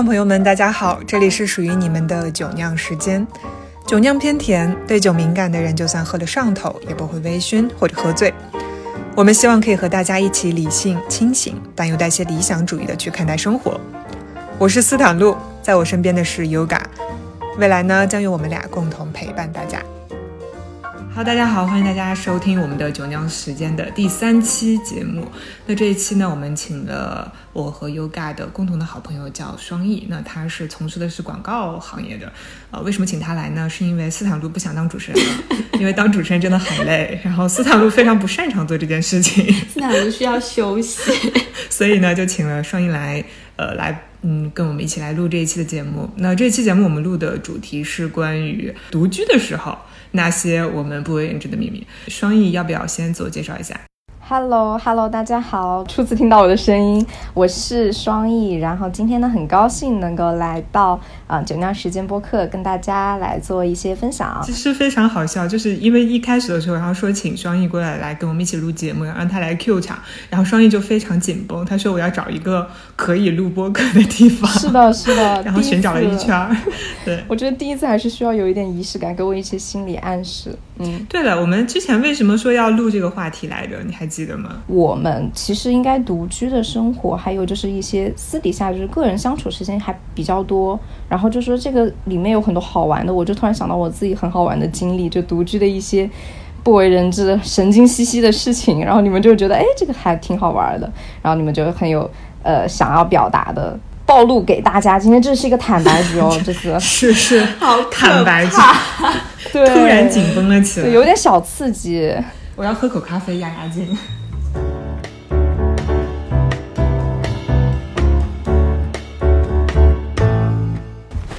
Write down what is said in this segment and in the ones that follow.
听众朋友们，大家好，这里是属于你们的酒酿时间。酒酿偏甜，对酒敏感的人，就算喝了上头，也不会微醺或者喝醉。我们希望可以和大家一起理性、清醒，但又带些理想主义的去看待生活。我是斯坦路，在我身边的是 Yoga，未来呢，将由我们俩共同陪伴大家。好，大家好，欢迎大家收听我们的酒酿时间的第三期节目。那这一期呢，我们请了我和 Yoga 的共同的好朋友叫双翼，那他是从事的是广告行业的。呃，为什么请他来呢？是因为斯坦路不想当主持人了，因为当主持人真的很累，然后斯坦路非常不擅长做这件事情，斯坦路需要休息，所以呢，就请了双翼来，呃，来，嗯，跟我们一起来录这一期的节目。那这期节目我们录的主题是关于独居的时候。那些我们不为人知的秘密。双翼要不要先自我介绍一下？Hello，Hello，大家好，初次听到我的声音，我是双翼。然后今天呢，很高兴能够来到啊酒酿时间播客，跟大家来做一些分享。其实非常好笑，就是因为一开始的时候，然后说请双翼过来来跟我们一起录节目，让他来 Q 场，然后双翼就非常紧绷，他说我要找一个可以录播客的地方。是的，是的，然后寻找了一圈。对，我觉得第一次还是需要有一点仪式感，给我一些心理暗示。嗯，对了，我们之前为什么说要录这个话题来着？你还记得吗？我们其实应该独居的生活，还有就是一些私底下就是个人相处时间还比较多。然后就说这个里面有很多好玩的，我就突然想到我自己很好玩的经历，就独居的一些不为人知的、神经兮兮的事情。然后你们就觉得，哎，这个还挺好玩的。然后你们就很有呃想要表达的。暴露给大家，今天这是一个坦白局哦，这次是是好坦白局，对，突然紧绷了起来，有点小刺激。我要喝口咖啡压压惊。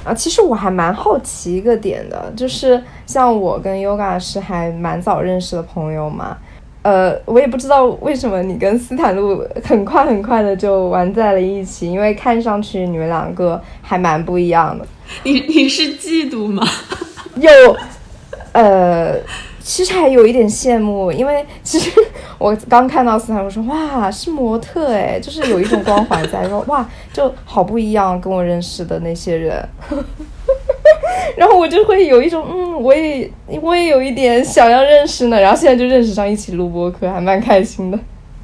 啊，其实我还蛮好奇一个点的，就是像我跟 Yoga 是还蛮早认识的朋友嘛。呃，我也不知道为什么你跟斯坦路很快很快的就玩在了一起，因为看上去你们两个还蛮不一样的。你你是嫉妒吗？有，呃，其实还有一点羡慕，因为其实我刚看到斯坦路说哇是模特哎，就是有一种光环在，说哇就好不一样，跟我认识的那些人。然后我就会有一种，嗯，我也我也有一点想要认识呢。然后现在就认识上，一起录播课，还蛮开心的。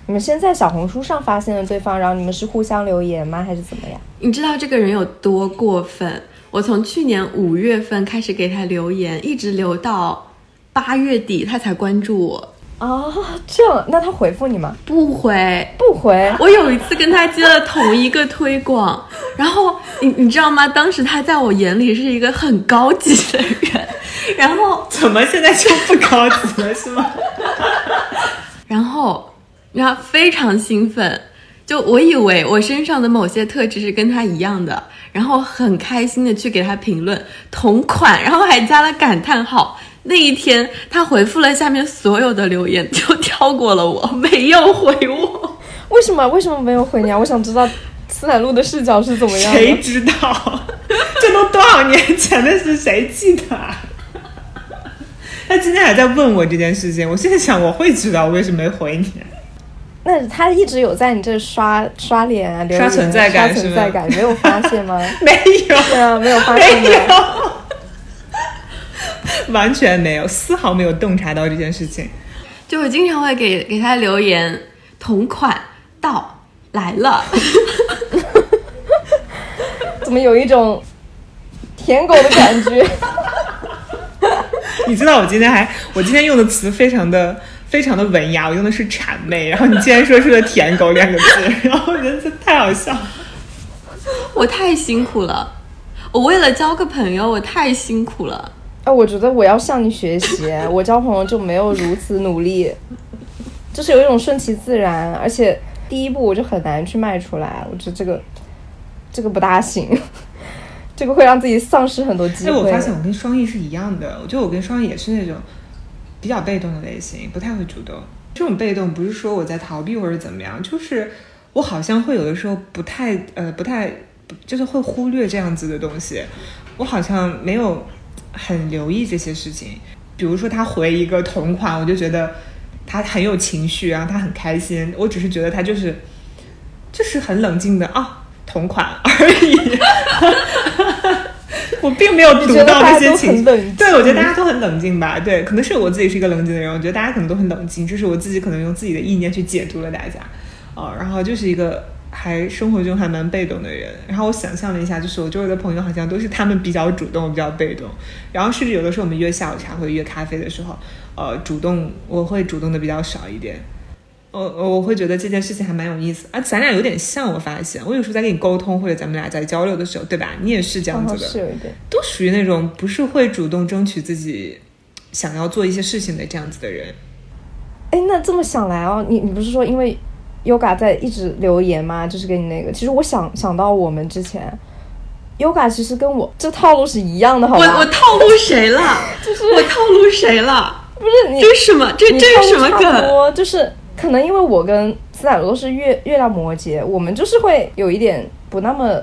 你们先在小红书上发现了对方，然后你们是互相留言吗，还是怎么样？你知道这个人有多过分？我从去年五月份开始给他留言，一直留到八月底，他才关注我。啊，这样，那他回复你吗？不回，不回。我有一次跟他接了同一个推广，然后你你知道吗？当时他在我眼里是一个很高级的人，然后怎么现在就不高级了，是吗？然后，然后非常兴奋，就我以为我身上的某些特质是跟他一样的，然后很开心的去给他评论同款，然后还加了感叹号。那一天，他回复了下面所有的留言，就跳过了我，没有回我。为什么？为什么没有回你啊？我想知道斯坦路的视角是怎么样的。谁知道？这都多少年前的事，谁记得？啊 他今天还在问我这件事情，我现在想，我会知道，我为什么没回你？那他一直有在你这刷刷脸啊，刷存在感，刷存在感，没有发现吗？没有，对啊，没有发现吗？完全没有，丝毫没有洞察到这件事情。就我经常会给给他留言，同款到来了，怎么有一种舔狗的感觉？你知道我今天还，我今天用的词非常的非常的文雅，我用的是谄媚，然后你竟然说出了舔狗两个字，然后我觉得这太好笑。我太辛苦了，我为了交个朋友，我太辛苦了。哎，我觉得我要向你学习。我交朋友就没有如此努力，就是有一种顺其自然，而且第一步我就很难去迈出来。我觉得这个这个不大行，这个会让自己丧失很多机会。哎，我发现我跟双翼是一样的，我觉得我跟双翼也是那种比较被动的类型，不太会主动。这种被动不是说我在逃避或者怎么样，就是我好像会有的时候不太呃不太就是会忽略这样子的东西，我好像没有。很留意这些事情，比如说他回一个同款，我就觉得他很有情绪，然后他很开心。我只是觉得他就是，就是很冷静的啊，同款而已。我并没有读到那些情绪，对我觉得大家都很冷静吧。对，可能是我自己是一个冷静的人，我觉得大家可能都很冷静，这是我自己可能用自己的意念去解读了大家。哦，然后就是一个还生活中还蛮被动的人。然后我想象了一下，就是我周围的朋友好像都是他们比较主动，比较被动。然后甚至有的时候我们约下午茶或者约咖啡的时候，呃，主动我会主动的比较少一点。我我会觉得这件事情还蛮有意思啊，咱俩有点像，我发现我有时候在跟你沟通或者咱们俩在交流的时候，对吧？你也是这样子的，是有一点，都属于那种不是会主动争取自己想要做一些事情的这样子的人。哎，那这么想来哦，你你不是说因为 Yoga 在一直留言吗？就是给你那个，其实我想想到我们之前 Yoga 其实跟我这套路是一样的，好吧？我我套路谁了？就是我套路谁了？不是你这是什么？这这是什么梗？就是。可能因为我跟斯坦罗都是月月亮摩羯，我们就是会有一点不那么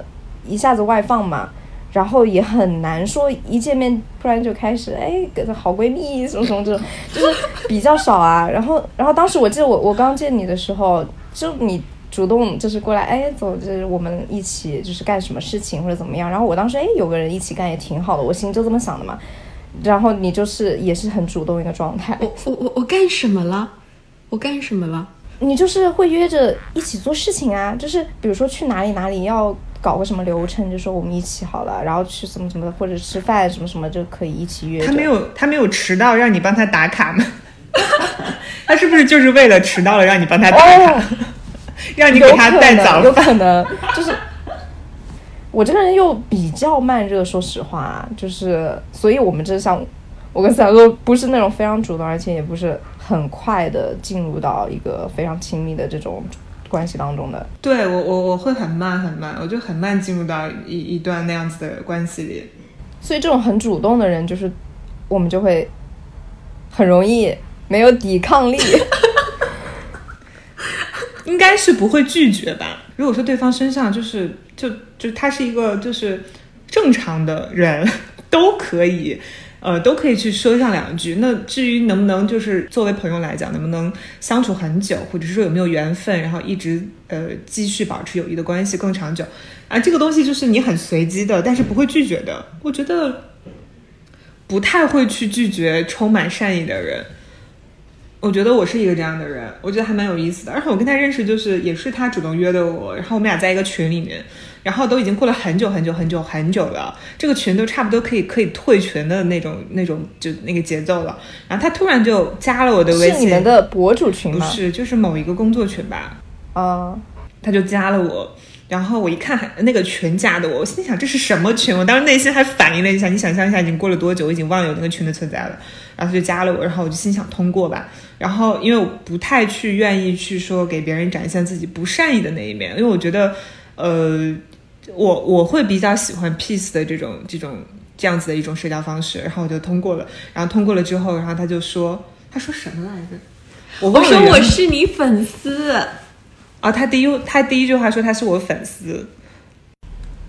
一下子外放嘛，然后也很难说一见面突然就开始哎，好闺蜜什么什么这种，就是比较少啊。然后，然后当时我记得我我刚见你的时候，就你主动就是过来哎，走，就是我们一起就是干什么事情或者怎么样。然后我当时哎，有个人一起干也挺好的，我心就这么想的嘛。然后你就是也是很主动一个状态。我我我我干什么了？我干什么了？你就是会约着一起做事情啊，就是比如说去哪里哪里要搞个什么流程，就说我们一起好了，然后去什么什么的或者吃饭什么什么就可以一起约。他没有他没有迟到，让你帮他打卡吗？他是不是就是为了迟到了让你帮他打卡？让你给他带早饭？有可能，就是我这个人又比较慢热，说实话，就是所以我们这像我跟三哥不是那种非常主动，而且也不是。很快的进入到一个非常亲密的这种关系当中的，对我我我会很慢很慢，我就很慢进入到一一段那样子的关系里，所以这种很主动的人，就是我们就会很容易没有抵抗力，应该是不会拒绝吧？如果说对方身上就是就就他是一个就是正常的人，都可以。呃，都可以去说上两句。那至于能不能就是作为朋友来讲，能不能相处很久，或者是说有没有缘分，然后一直呃继续保持友谊的关系更长久啊，这个东西就是你很随机的，但是不会拒绝的。我觉得不太会去拒绝充满善意的人。我觉得我是一个这样的人，我觉得还蛮有意思的。而且我跟他认识就是也是他主动约的我，然后我们俩在一个群里面。然后都已经过了很久很久很久很久了，这个群都差不多可以可以退群的那种那种就那个节奏了。然后他突然就加了我的微信，是你们的博主群吗？不是，就是某一个工作群吧。啊，他就加了我，然后我一看那个群加的我，我心想这是什么群？我当时内心还反应了一下，你想象一下，已经过了多久？我已经忘了有那个群的存在了。然后他就加了我，然后我就心想通过吧。然后因为我不太去愿意去说给别人展现自己不善意的那一面，因为我觉得，呃。我我会比较喜欢 peace 的这种这种这样子的一种社交方式，然后我就通过了，然后通过了之后，然后他就说，他说什么来着？我我说我是你粉丝啊，他第一他第一句话说他是我粉丝，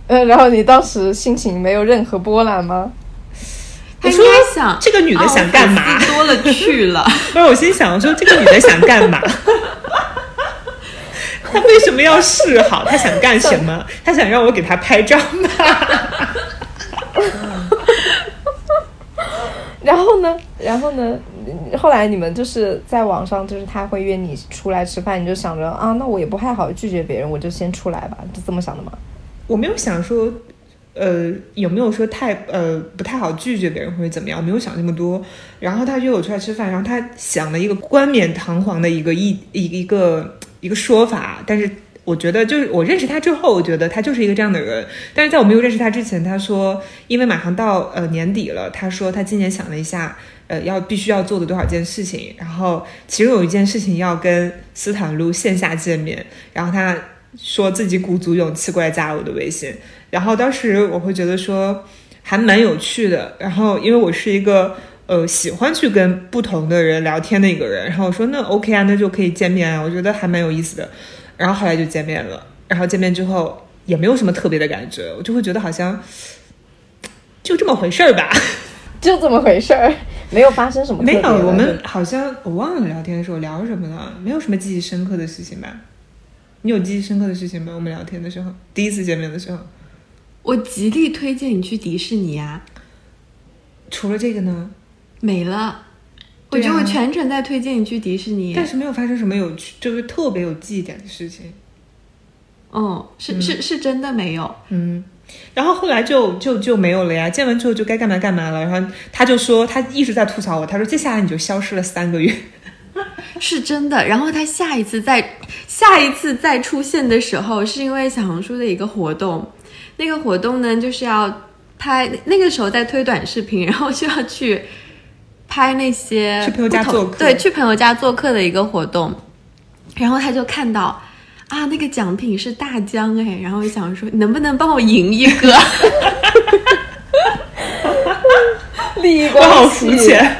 嗯，然后你当时心情没有任何波澜吗？他说想 这个女的想干嘛？多了去了，不是我心想，我说这个女的想干嘛？她为什么要示好？她想干什么？她想让我给她拍照吗？然后呢？然后呢？后来你们就是在网上，就是他会约你出来吃饭，你就想着啊，那我也不太好拒绝别人，我就先出来吧，就这么想的吗？我没有想说，呃，有没有说太呃不太好拒绝别人或者怎么样？没有想那么多。然后他约我出来吃饭，然后他想了一个冠冕堂皇的一个一一一个。一个说法，但是我觉得就是我认识他之后，我觉得他就是一个这样的人。但是在我没有认识他之前，他说因为马上到呃年底了，他说他今年想了一下，呃要必须要做的多少件事情，然后其中有一件事情要跟斯坦路线下见面，然后他说自己鼓足勇气过来加了我的微信，然后当时我会觉得说还蛮有趣的，然后因为我是一个。呃，喜欢去跟不同的人聊天的一个人，然后我说那 OK 啊，那就可以见面啊，我觉得还蛮有意思的。然后后来就见面了，然后见面之后也没有什么特别的感觉，我就会觉得好像就这么回事儿吧，就这么回事儿，没有发生什么。没有，我们好像我忘了聊天的时候聊什么了，没有什么记忆深刻的事情吧。你有记忆深刻的事情吗？我们聊天的时候，第一次见面的时候，我极力推荐你去迪士尼啊，除了这个呢？没了。我觉得我全程在推荐你去迪士尼。但是没有发生什么有趣，就是特别有记忆点的事情。哦，是是是真的没有。嗯，然后后来就就就没有了呀。见完之后就该干嘛干嘛了。然后他就说，他一直在吐槽我，他说接下来你就消失了三个月。是真的。然后他下一次再下一次再出现的时候，是因为小红书的一个活动。那个活动呢，就是要拍，那个时候在推短视频，然后就要去拍那些去朋友家做客对，去朋友家做客的一个活动。然后他就看到啊，那个奖品是大疆哎，然后我想说，能不能帮我赢一个？利益我好关系，肤浅。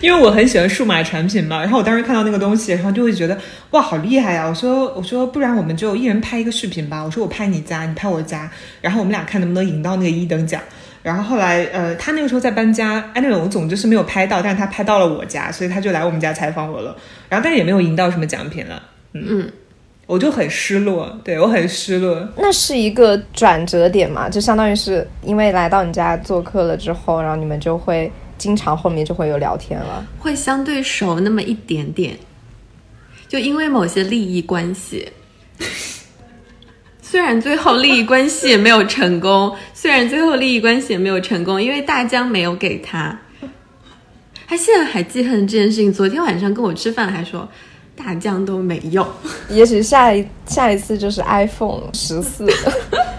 因为我很喜欢数码产品嘛，然后我当时看到那个东西，然后就会觉得哇，好厉害呀！我说我说，不然我们就一人拍一个视频吧。我说我拍你家，你拍我家，然后我们俩看能不能赢到那个一等奖。然后后来呃，他那个时候在搬家，anyway，我总之是没有拍到，但是他拍到了我家，所以他就来我们家采访我了。然后但是也没有赢到什么奖品了，嗯，我就很失落，对我很失落。那是一个转折点嘛，就相当于是因为来到你家做客了之后，然后你们就会经常后面就会有聊天了。会相对熟那么一点点，就因为某些利益关系。虽然最后利益关系也没有成功，虽然最后利益关系也没有成功，因为大江没有给他，他现在还记恨这件事情。昨天晚上跟我吃饭还说，大江都没用。也许下一下一次就是 iPhone 十四，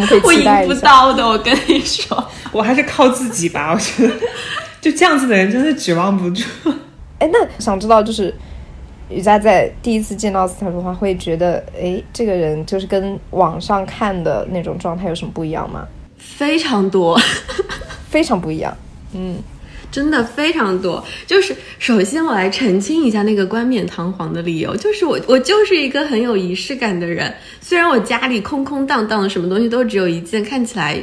我们可以我赢不期待一下。到的，我跟你说。我还是靠自己吧，我觉得 就这样子的人真的指望不住。哎，那想知道就是瑜伽在第一次见到斯坦福的话，会觉得哎，这个人就是跟网上看的那种状态有什么不一样吗？非常多，非常不一样。嗯，真的非常多。就是首先我来澄清一下那个冠冕堂皇的理由，就是我我就是一个很有仪式感的人。虽然我家里空空荡荡的，什么东西都只有一件，看起来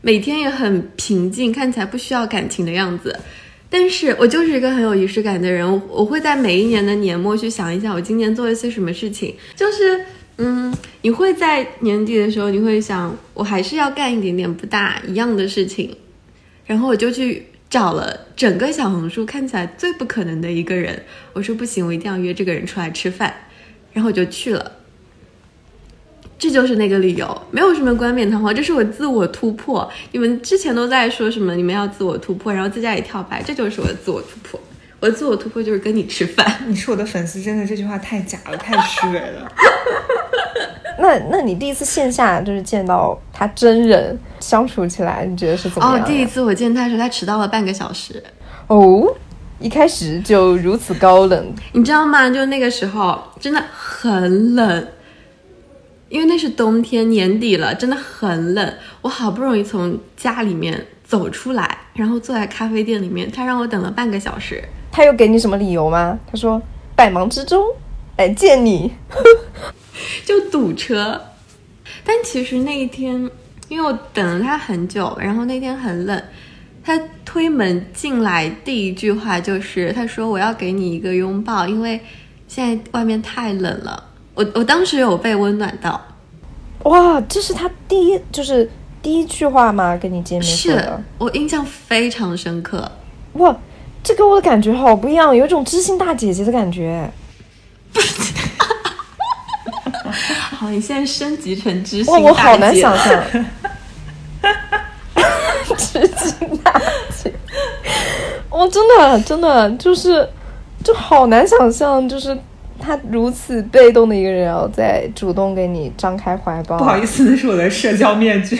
每天也很平静，看起来不需要感情的样子。但是我就是一个很有仪式感的人，我会在每一年的年末去想一下我今年做了些什么事情，就是。嗯，你会在年底的时候，你会想，我还是要干一点点不大一样的事情，然后我就去找了整个小红书看起来最不可能的一个人，我说不行，我一定要约这个人出来吃饭，然后我就去了。这就是那个理由，没有什么冠冕堂皇，这是我自我突破。你们之前都在说什么？你们要自我突破，然后在家里跳牌，这就是我的自我突破。我的自我突破就是跟你吃饭。你是我的粉丝，真的这句话太假了，太虚伪了。那那你第一次线下就是见到他真人相处起来，你觉得是怎么样，的？哦第一次我见他的时候，他迟到了半个小时。哦，一开始就如此高冷，你知道吗？就那个时候真的很冷，因为那是冬天年底了，真的很冷。我好不容易从家里面走出来，然后坐在咖啡店里面，他让我等了半个小时。他又给你什么理由吗？他说百忙之中来见你，就堵车。但其实那一天，因为我等了他很久，然后那天很冷，他推门进来第一句话就是他说我要给你一个拥抱，因为现在外面太冷了。我我当时有被温暖到，哇，这是他第一就是第一句话吗？跟你见面是，我印象非常深刻。哇，这给我的感觉好不一样，有一种知心大姐姐的感觉。好，你现在升级成知哇，心我好难想象。知心大姐，我真的真的就是就好难想象，就是他如此被动的一个人，然后再主动给你张开怀抱。不好意思，那是我的社交面具。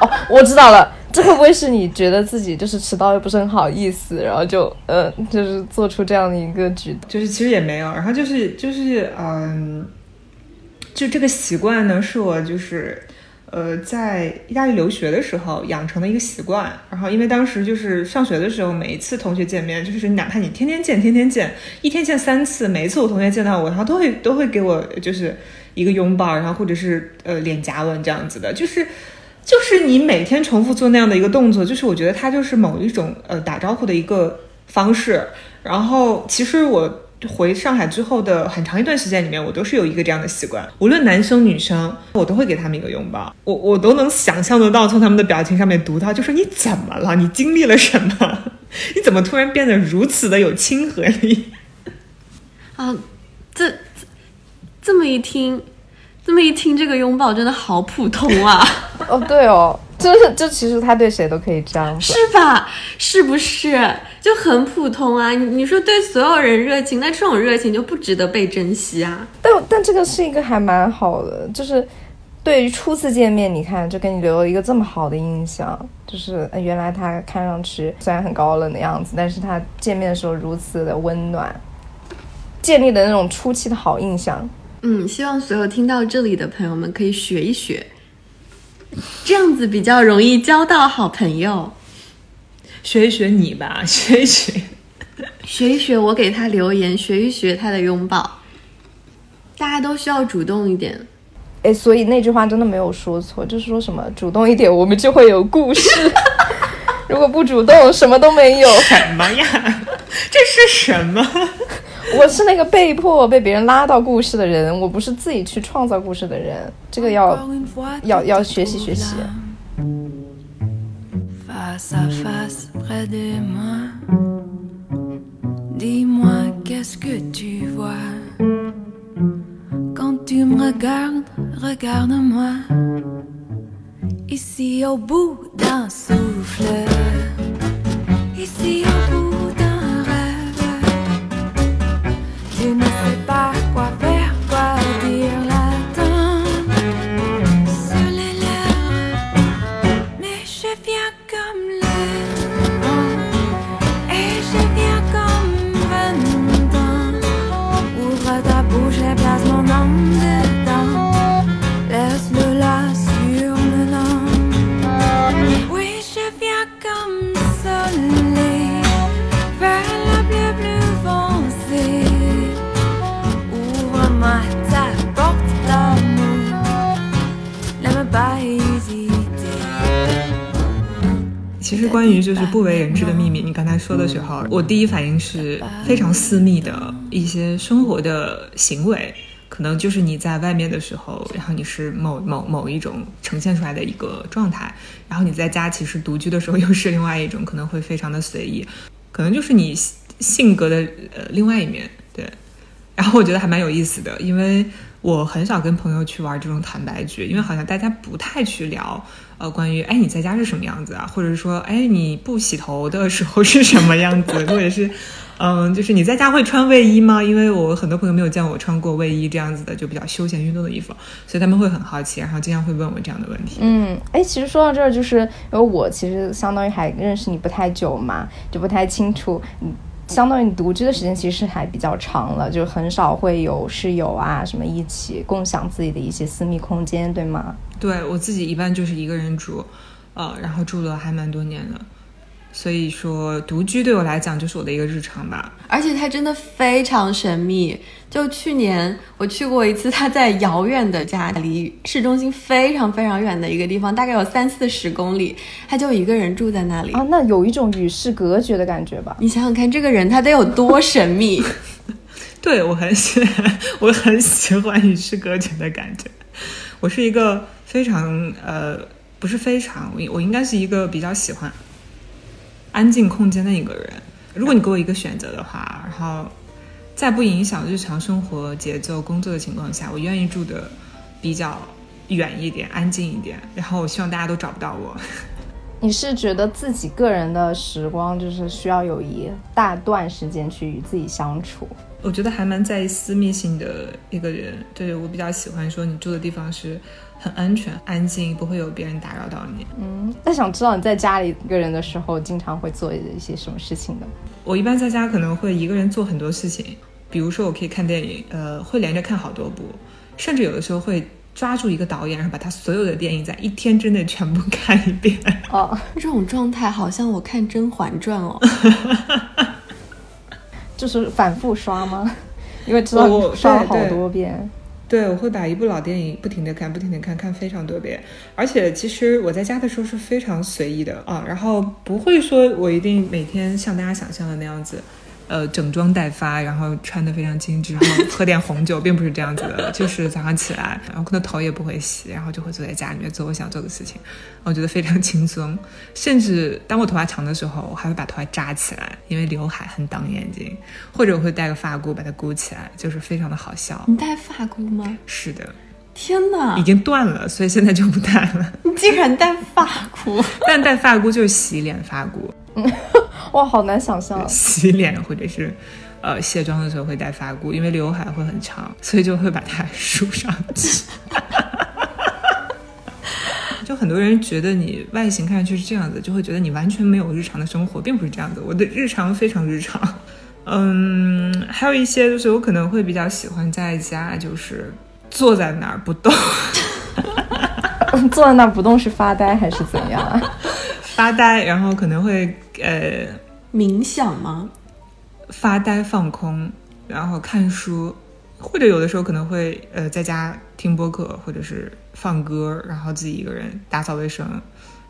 哦，我知道了，这会不会是你觉得自己就是迟到又不是很好意思，然后就呃就是做出这样的一个举动？就是其实也没有，然后就是就是嗯，就这个习惯呢，是我就是呃在意大利留学的时候养成的一个习惯。然后因为当时就是上学的时候，每一次同学见面，就是哪怕你天天见，天天见，一天见三次，每一次我同学见到我，然后都会都会给我就是一个拥抱，然后或者是呃脸颊吻这样子的，就是。就是你每天重复做那样的一个动作，就是我觉得它就是某一种呃打招呼的一个方式。然后其实我回上海之后的很长一段时间里面，我都是有一个这样的习惯，无论男生女生，我都会给他们一个拥抱。我我都能想象得到，从他们的表情上面读到，就说你怎么了？你经历了什么？你怎么突然变得如此的有亲和力？啊，这这这么一听，这么一听，这个拥抱真的好普通啊！哦，对哦，就是就其实他对谁都可以这样，是吧？是不是就很普通啊？你你说对所有人热情，那这种热情就不值得被珍惜啊？但但这个是一个还蛮好的，就是对于初次见面，你看就给你留了一个这么好的印象，就是呃原来他看上去虽然很高冷的样子，但是他见面的时候如此的温暖，建立的那种初期的好印象。嗯，希望所有听到这里的朋友们可以学一学，这样子比较容易交到好朋友。学一学你吧，学一学。学一学我给他留言，学一学他的拥抱。大家都需要主动一点。哎，所以那句话真的没有说错，就是说什么主动一点，我们就会有故事。如果不主动，什么都没有。什么呀？这是什么？我是那个被迫被别人拉到故事的人，我不是自己去创造故事的人。这个要要要学习学习。face à face près de moi. Dis-moi qu'est-ce que tu vois quand tu me regardes, regarde-moi. Ici au bout d'un souffle, ici au bout d'un rêve. et ne sépare quoi vers quoi. 就是不为人知的秘密，你刚才说的时候，我第一反应是非常私密的一些生活的行为，可能就是你在外面的时候，然后你是某某某一种呈现出来的一个状态，然后你在家其实独居的时候又是另外一种，可能会非常的随意，可能就是你性格的呃另外一面，对。然后我觉得还蛮有意思的，因为我很少跟朋友去玩这种坦白局，因为好像大家不太去聊，呃，关于哎你在家是什么样子啊，或者说哎你不洗头的时候是什么样子，或者是嗯，就是你在家会穿卫衣吗？因为我很多朋友没有见我穿过卫衣这样子的，就比较休闲运动的衣服，所以他们会很好奇，然后经常会问我这样的问题。嗯，哎，其实说到这儿，就是因为我其实相当于还认识你不太久嘛，就不太清楚。相当于你独居的时间其实还比较长了，就很少会有室友啊什么一起共享自己的一些私密空间，对吗？对我自己一般就是一个人住，呃，然后住了还蛮多年的，所以说独居对我来讲就是我的一个日常吧。而且它真的非常神秘。就去年我去过一次，他在遥远的家，离市中心非常非常远的一个地方，大概有三四十公里，他就一个人住在那里。啊，那有一种与世隔绝的感觉吧？你想想看，这个人他得有多神秘？对我很喜，我很喜欢与世隔绝的感觉。我是一个非常呃，不是非常，我我应该是一个比较喜欢安静空间的一个人。如果你给我一个选择的话，然后在不影响日常生活节奏、工作的情况下，我愿意住的比较远一点、安静一点。然后我希望大家都找不到我。你是觉得自己个人的时光就是需要有一大段时间去与自己相处？我觉得还蛮在意私密性的一个人，对我比较喜欢说你住的地方是很安全、安静，不会有别人打扰到你。嗯，那想知道你在家里一个人的时候，经常会做一些什么事情呢？我一般在家可能会一个人做很多事情，比如说我可以看电影，呃，会连着看好多部，甚至有的时候会抓住一个导演，然后把他所有的电影在一天之内全部看一遍。哦，这种状态好像我看《甄嬛传》哦。就是反复刷吗？因为知道我你刷了好多遍。对，我会把一部老电影不停地看，不停地看，看非常多遍。而且其实我在家的时候是非常随意的啊，然后不会说我一定每天像大家想象的那样子，呃整装待发，然后穿的非常精致，然后喝点红酒，并不是这样子的，就是早上起来，然后可能头也不会洗，然后就会坐在家里面做我想做的事情，我觉得非常轻松。甚至当我头发长的时候，我还会把头发扎起来，因为刘海很挡眼睛，或者我会戴个发箍把它箍起来，就是非常的好笑。你戴发箍吗？是的，天哪已！经断了，所以现在就不戴了。你 竟然戴发箍！但戴发箍就是洗脸发箍，哇，好难想象。洗脸或者是呃卸妆的时候会戴发箍，因为刘海会很长，所以就会把它 梳上去。就很多人觉得你外形看上去是这样子，就会觉得你完全没有日常的生活，并不是这样子。我的日常非常日常。嗯，还有一些就是我可能会比较喜欢在家，就是坐在那儿不动，坐在那儿不动是发呆还是怎样啊？发呆，然后可能会呃冥想吗？发呆放空，然后看书，或者有的时候可能会呃在家听播客，或者是放歌，然后自己一个人打扫卫生，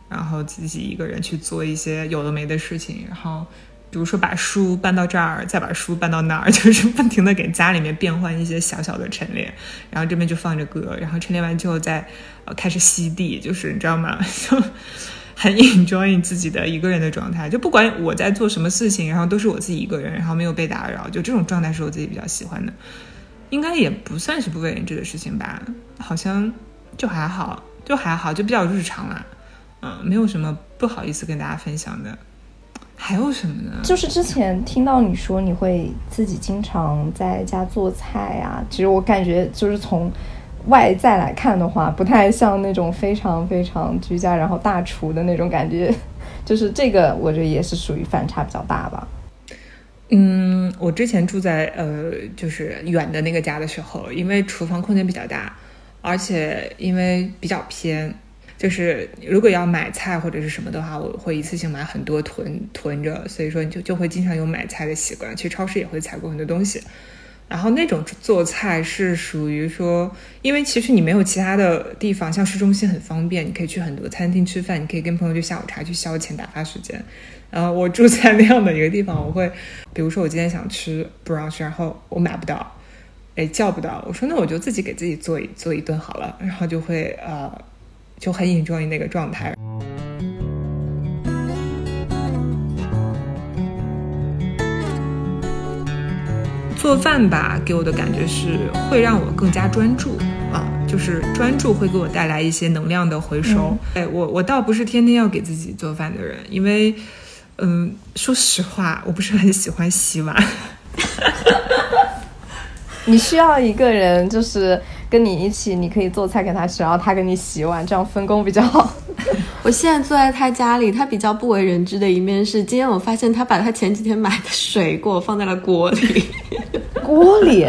然后自己一个人去做一些有的没的事情，然后比如说把书搬到这儿，再把书搬到那儿，就是不停的给家里面变换一些小小的陈列，然后这边就放着歌，然后陈列完之后再呃开始吸地，就是你知道吗？就很 enjoy 自己的一个人的状态，就不管我在做什么事情，然后都是我自己一个人，然后没有被打扰，就这种状态是我自己比较喜欢的。应该也不算是不为人知的事情吧，好像就还好，就还好，就比较日常啦，嗯，没有什么不好意思跟大家分享的。还有什么呢？就是之前听到你说你会自己经常在家做菜啊，其实我感觉就是从外在来看的话，不太像那种非常非常居家然后大厨的那种感觉，就是这个我觉得也是属于反差比较大吧。嗯，我之前住在呃就是远的那个家的时候，因为厨房空间比较大，而且因为比较偏，就是如果要买菜或者是什么的话，我会一次性买很多囤囤着，所以说你就就会经常有买菜的习惯，去超市也会采购很多东西。然后那种做菜是属于说，因为其实你没有其他的地方，像市中心很方便，你可以去很多餐厅吃饭，你可以跟朋友去下午茶去消遣打发时间。然后我住在那样的一个地方，我会，比如说我今天想吃 brunch，然后我买不到，哎叫不到，我说那我就自己给自己做一做一顿好了，然后就会呃就很 enjoy 那个状态。做饭吧，给我的感觉是会让我更加专注啊，就是专注会给我带来一些能量的回收。哎、我我倒不是天天要给自己做饭的人，因为，嗯，说实话，我不是很喜欢洗碗。你需要一个人，就是跟你一起，你可以做菜给他吃，然后他给你洗碗，这样分工比较好。我现在坐在他家里，他比较不为人知的一面是，今天我发现他把他前几天买的水果放在了锅里，锅里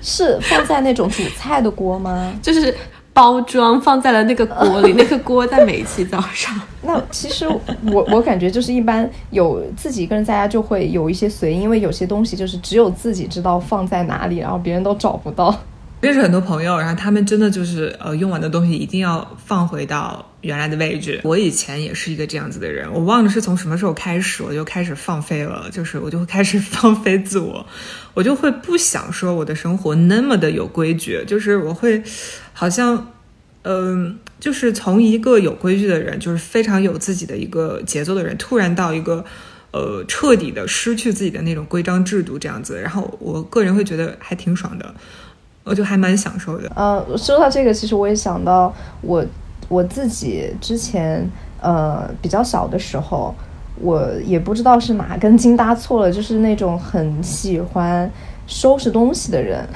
是放在那种煮菜的锅吗？就是包装放在了那个锅里，那个锅在每一期早上。那其实我我感觉就是一般有自己一个人在家就会有一些随意，因为有些东西就是只有自己知道放在哪里，然后别人都找不到。认识很多朋友，然后他们真的就是呃用完的东西一定要放回到原来的位置。我以前也是一个这样子的人，我忘了是从什么时候开始，我就开始放飞了，就是我就会开始 放飞自我，我就会不想说我的生活那么的有规矩，就是我会好像嗯、就是从一个有规矩的人，就是非常有自己的一个节奏的人，突然到一个。呃，彻底的失去自己的那种规章制度，这样子，然后我个人会觉得还挺爽的，我就还蛮享受的。呃，说到这个，其实我也想到我我自己之前呃比较小的时候，我也不知道是哪根筋搭错了，就是那种很喜欢收拾东西的人，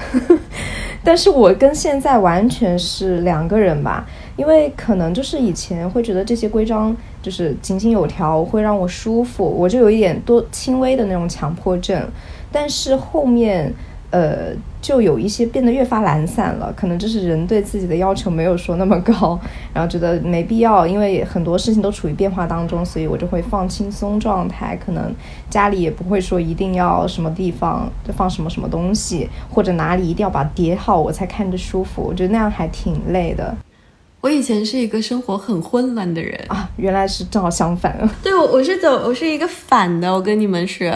但是我跟现在完全是两个人吧，因为可能就是以前会觉得这些规章就是井井有条，会让我舒服，我就有一点多轻微的那种强迫症，但是后面。呃，就有一些变得越发懒散了，可能就是人对自己的要求没有说那么高，然后觉得没必要，因为很多事情都处于变化当中，所以我就会放轻松状态，可能家里也不会说一定要什么地方就放什么什么东西，或者哪里一定要把它叠好我才看着舒服，我觉得那样还挺累的。我以前是一个生活很混乱的人，啊，原来是正好相反，对我我是走我是一个反的，我跟你们是，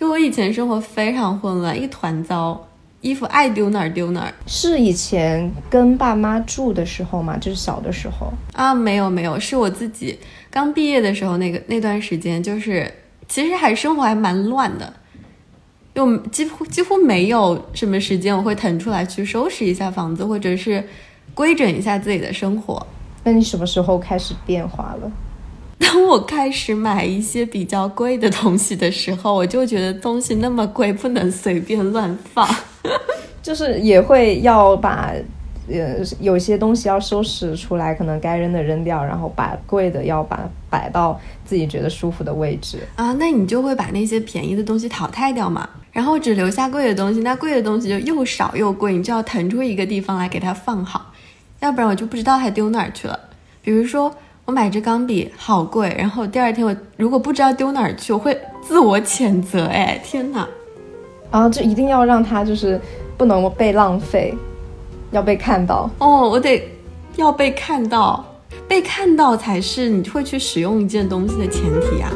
就我以前生活非常混乱，一团糟，衣服爱丢哪儿丢哪儿是以前跟爸妈住的时候嘛，就是小的时候。啊。没有没有，是我自己刚毕业的时候那个那段时间，就是其实还生活还蛮乱的，就几乎几乎没有什么时间我会腾出来去收拾一下房子，或者是规整一下自己的生活。那你什么时候开始变化了？当我开始买一些比较贵的东西的时候，我就觉得东西那么贵，不能随便乱放。就是也会要把，呃，有些东西要收拾出来，可能该扔的扔掉，然后把贵的要把摆到自己觉得舒服的位置。啊，那你就会把那些便宜的东西淘汰掉嘛，然后只留下贵的东西。那贵的东西就又少又贵，你就要腾出一个地方来给它放好，要不然我就不知道它丢哪儿去了。比如说我买支钢笔好贵，然后第二天我如果不知道丢哪儿去，我会自我谴责。哎，天哪！然后就一定要让它就是不能被浪费，要被看到。哦，我得要被看到，被看到才是你会去使用一件东西的前提啊。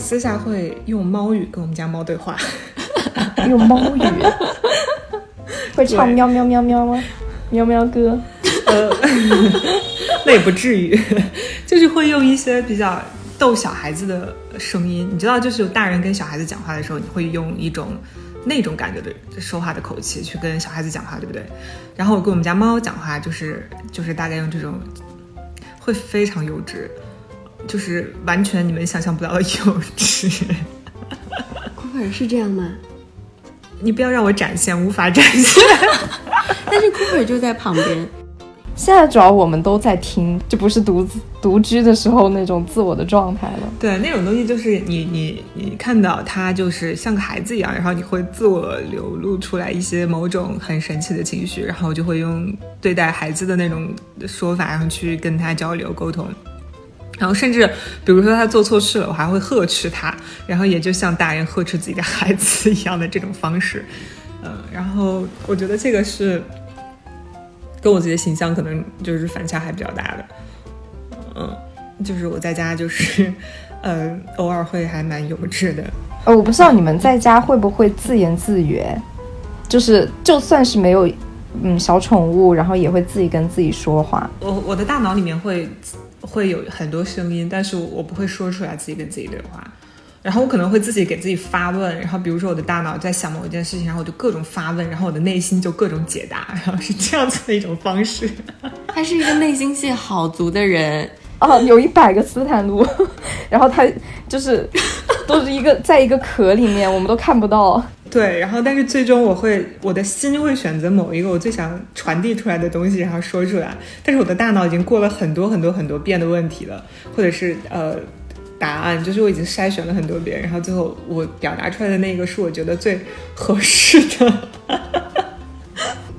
私下会用猫语跟我们家猫对话，用猫语，会唱喵喵喵喵吗？喵喵歌。呃，那也不至于，就是会用一些比较逗小孩子的声音。你知道，就是有大人跟小孩子讲话的时候，你会用一种那种感觉的说话的口气去跟小孩子讲话，对不对？然后我跟我们家猫讲话，就是就是大概用这种，会非常幼稚，就是完全你们想象不到的幼稚。库尔是这样吗？你不要让我展现，无法展现。但是库尔就在旁边。现在主要我们都在听，就不是独自独居的时候那种自我的状态了。对，那种东西就是你你你看到他就是像个孩子一样，然后你会自我流露出来一些某种很神奇的情绪，然后就会用对待孩子的那种说法，然后去跟他交流沟通。然后甚至比如说他做错事了，我还会呵斥他，然后也就像大人呵斥自己的孩子一样的这种方式。嗯，然后我觉得这个是跟我自己的形象可能就是反差还比较大的。嗯，就是我在家就是，呃，偶尔会还蛮幼稚的。呃，我不知道你们在家会不会自言自语，就是就算是没有嗯小宠物，然后也会自己跟自己说话。我我的大脑里面会会有很多声音，但是我我不会说出来自己跟自己对话。然后我可能会自己给自己发问，然后比如说我的大脑在想某一件事情，然后我就各种发问，然后我的内心就各种解答，然后是这样子的一种方式。他是一个内心戏好足的人，哦，有一百个斯坦路，然后他就是都是一个在一个壳里面，我们都看不到。对，然后但是最终我会，我的心会选择某一个我最想传递出来的东西，然后说出来。但是我的大脑已经过了很多很多很多遍的问题了，或者是呃答案，就是我已经筛选了很多遍，然后最后我表达出来的那个是我觉得最合适的。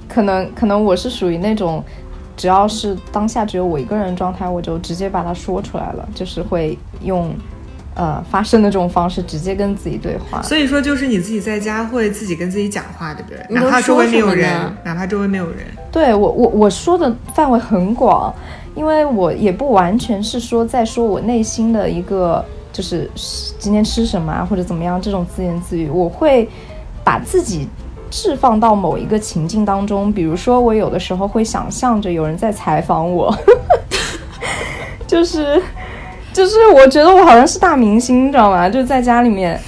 可能可能我是属于那种，只要是当下只有我一个人状态，我就直接把它说出来了，就是会用呃发声的这种方式直接跟自己对话。所以说，就是你自己在家会自己跟自己讲话，对不对？哪怕周围没有人哪怕周围没有人。对我我我说的范围很广，因为我也不完全是说在说我内心的一个就是今天吃什么啊或者怎么样这种自言自语，我会把自己置放到某一个情境当中，比如说我有的时候会想象着有人在采访我，就是就是我觉得我好像是大明星，你知道吗？就在家里面，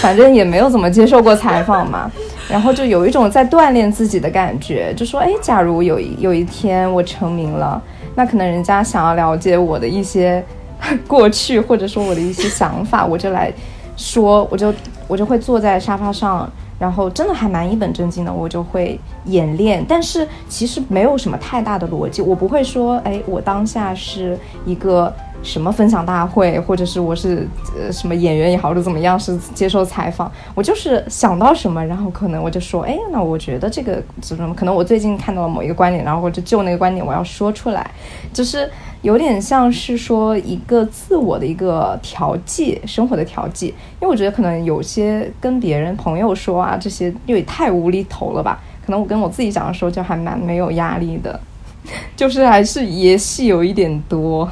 反正也没有怎么接受过采访嘛。然后就有一种在锻炼自己的感觉，就说，哎，假如有一有一天我成名了，那可能人家想要了解我的一些 过去，或者说我的一些想法，我就来说，我就我就会坐在沙发上，然后真的还蛮一本正经的，我就会演练。但是其实没有什么太大的逻辑，我不会说，哎，我当下是一个什么分享大会，或者是我是呃什么演员也好，或者怎么样是接受采访，我就是想到什么，然后可能我就说，哎，那我觉得这个怎么可能我最近看到了某一个观点，然后我就就那个观点我要说出来，就是有点像是说一个自我的一个调剂，生活的调剂。因为我觉得可能有些跟别人朋友说啊，这些因为太无厘头了吧，可能我跟我自己讲的时候就还蛮没有压力的，就是还是也是有一点多。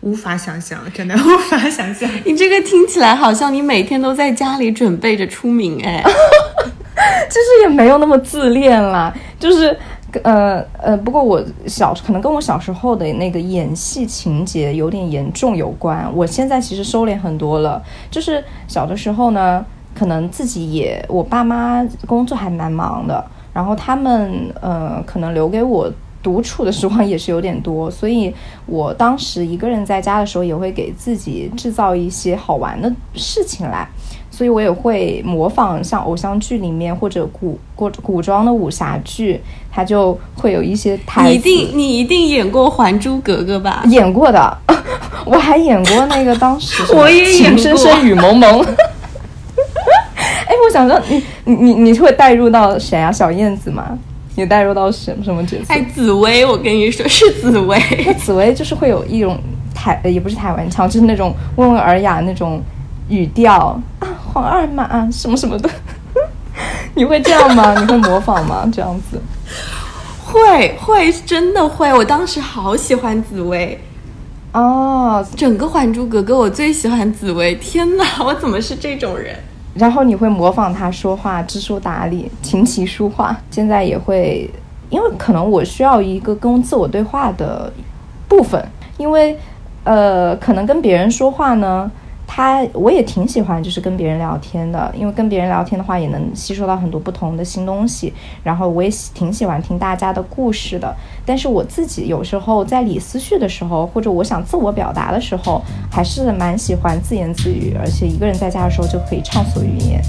无法想象，真的 无法想象。你这个听起来好像你每天都在家里准备着出名哎，其实也没有那么自恋啦，就是呃呃，不过我小可能跟我小时候的那个演戏情节有点严重有关。我现在其实收敛很多了，就是小的时候呢，可能自己也我爸妈工作还蛮忙的，然后他们呃可能留给我。独处的时光也是有点多，所以我当时一个人在家的时候，也会给自己制造一些好玩的事情来，所以我也会模仿像偶像剧里面或者古古古装的武侠剧，它就会有一些台词。你一定你一定演过《还珠格格》吧？演过的，我还演过那个当时 我也演过情深深雨蒙蒙。哎，我想说，你你你你会带入到谁啊？小燕子吗？你带入到什么什么角色？哎，紫薇，我跟你说是紫薇。那紫薇就是会有一种台，呃也不是台湾腔，就是那种温文尔雅那种语调啊，皇二嘛啊，什么什么的。你会这样吗？你会模仿吗？这样子？会会真的会，我当时好喜欢紫薇。哦，整个《还珠格格》我最喜欢紫薇。天哪，我怎么是这种人？然后你会模仿他说话，知书达理，琴棋书画。现在也会，因为可能我需要一个跟自我对话的部分，因为呃，可能跟别人说话呢，他我也挺喜欢，就是跟别人聊天的，因为跟别人聊天的话，也能吸收到很多不同的新东西。然后我也挺喜欢听大家的故事的，但是我自己有时候在理思绪的时候，或者我想自我表达的时候，还是蛮喜欢自言自语，而且一个人在家的时候就可以畅所欲言。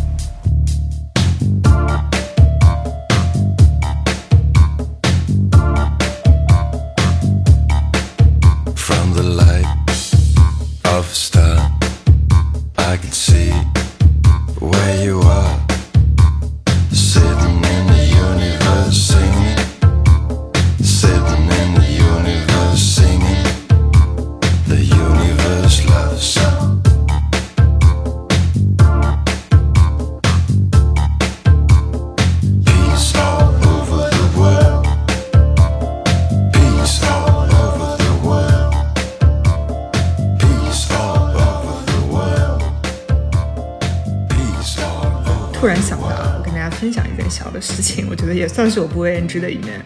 也算是我不为人知的一面。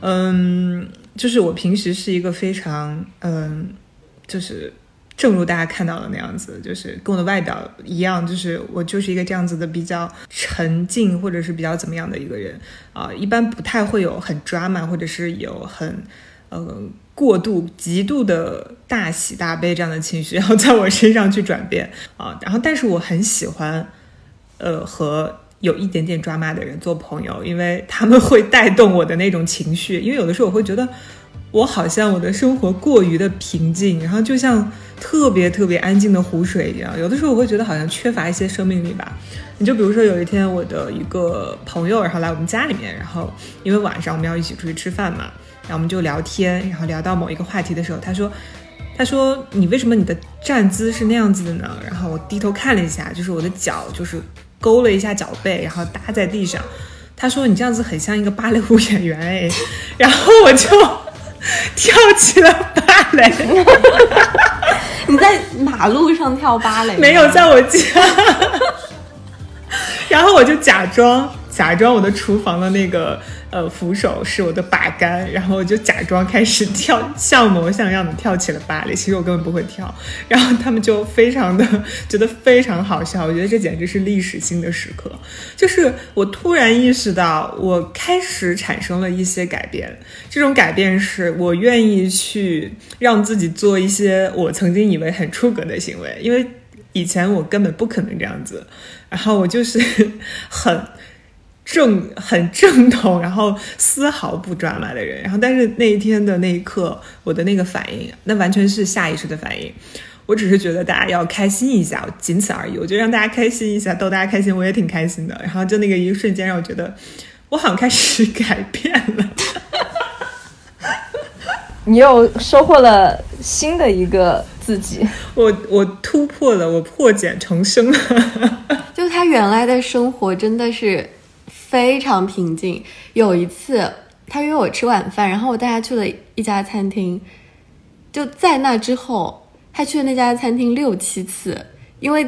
嗯，就是我平时是一个非常嗯，就是正如大家看到的那样子，就是跟我的外表一样，就是我就是一个这样子的比较沉静或者是比较怎么样的一个人啊、一般不太会有很 drama 或者是有很呃过度极度的大喜大悲这样的情绪然后在我身上去转变啊、然后但是我很喜欢呃和有一点点抓马的人做朋友，因为他们会带动我的那种情绪。因为有的时候我会觉得，我好像我的生活过于的平静，然后就像特别特别安静的湖水一样。有的时候我会觉得好像缺乏一些生命力吧。你就比如说有一天我的一个朋友，然后来我们家里面，然后因为晚上我们要一起出去吃饭嘛，然后我们就聊天，然后聊到某一个话题的时候，他说。他说：“你为什么你的站姿是那样子的呢？”然后我低头看了一下，就是我的脚就是勾了一下脚背，然后搭在地上。他说：“你这样子很像一个芭蕾舞演员哎。” 然后我就跳起了芭蕾，你在马路上跳芭蕾？没有在我家。然后我就假装假装我的厨房的那个呃扶手是我的把杆，然后我就假装开始跳，像模像样的跳起了芭蕾。其实我根本不会跳，然后他们就非常的觉得非常好笑。我觉得这简直是历史性的时刻，就是我突然意识到，我开始产生了一些改变。这种改变是我愿意去让自己做一些我曾经以为很出格的行为，因为以前我根本不可能这样子。然后我就是 很正很正统，然后丝毫不抓马的人。然后，但是那一天的那一刻，我的那个反应，那完全是下意识的反应。我只是觉得大家要开心一下，仅此而已。我就让大家开心一下，逗大家开心，我也挺开心的。然后就那个一个瞬间，让我觉得我好像开始 改变了。你又收获了新的一个自己。我我突破了，我破茧成生了。就他原来的生活真的是非常平静。有一次，他约我吃晚饭，然后我带他去了一家餐厅。就在那之后，他去了那家餐厅六七次，因为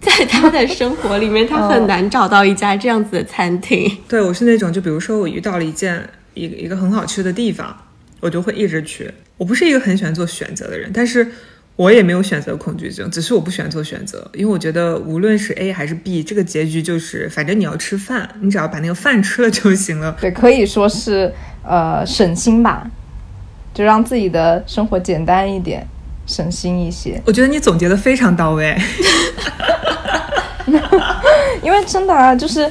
在他的生活里面，他很难找到一家这样子的餐厅。对我是那种，就比如说我遇到了一件一个一个很好吃的地方，我就会一直去。我不是一个很喜欢做选择的人，但是我也没有选择恐惧症，只是我不喜欢做选择，因为我觉得无论是 A 还是 B，这个结局就是反正你要吃饭，你只要把那个饭吃了就行了。对，可以说是呃省心吧，就让自己的生活简单一点，省心一些。我觉得你总结的非常到位。因为真的啊，就是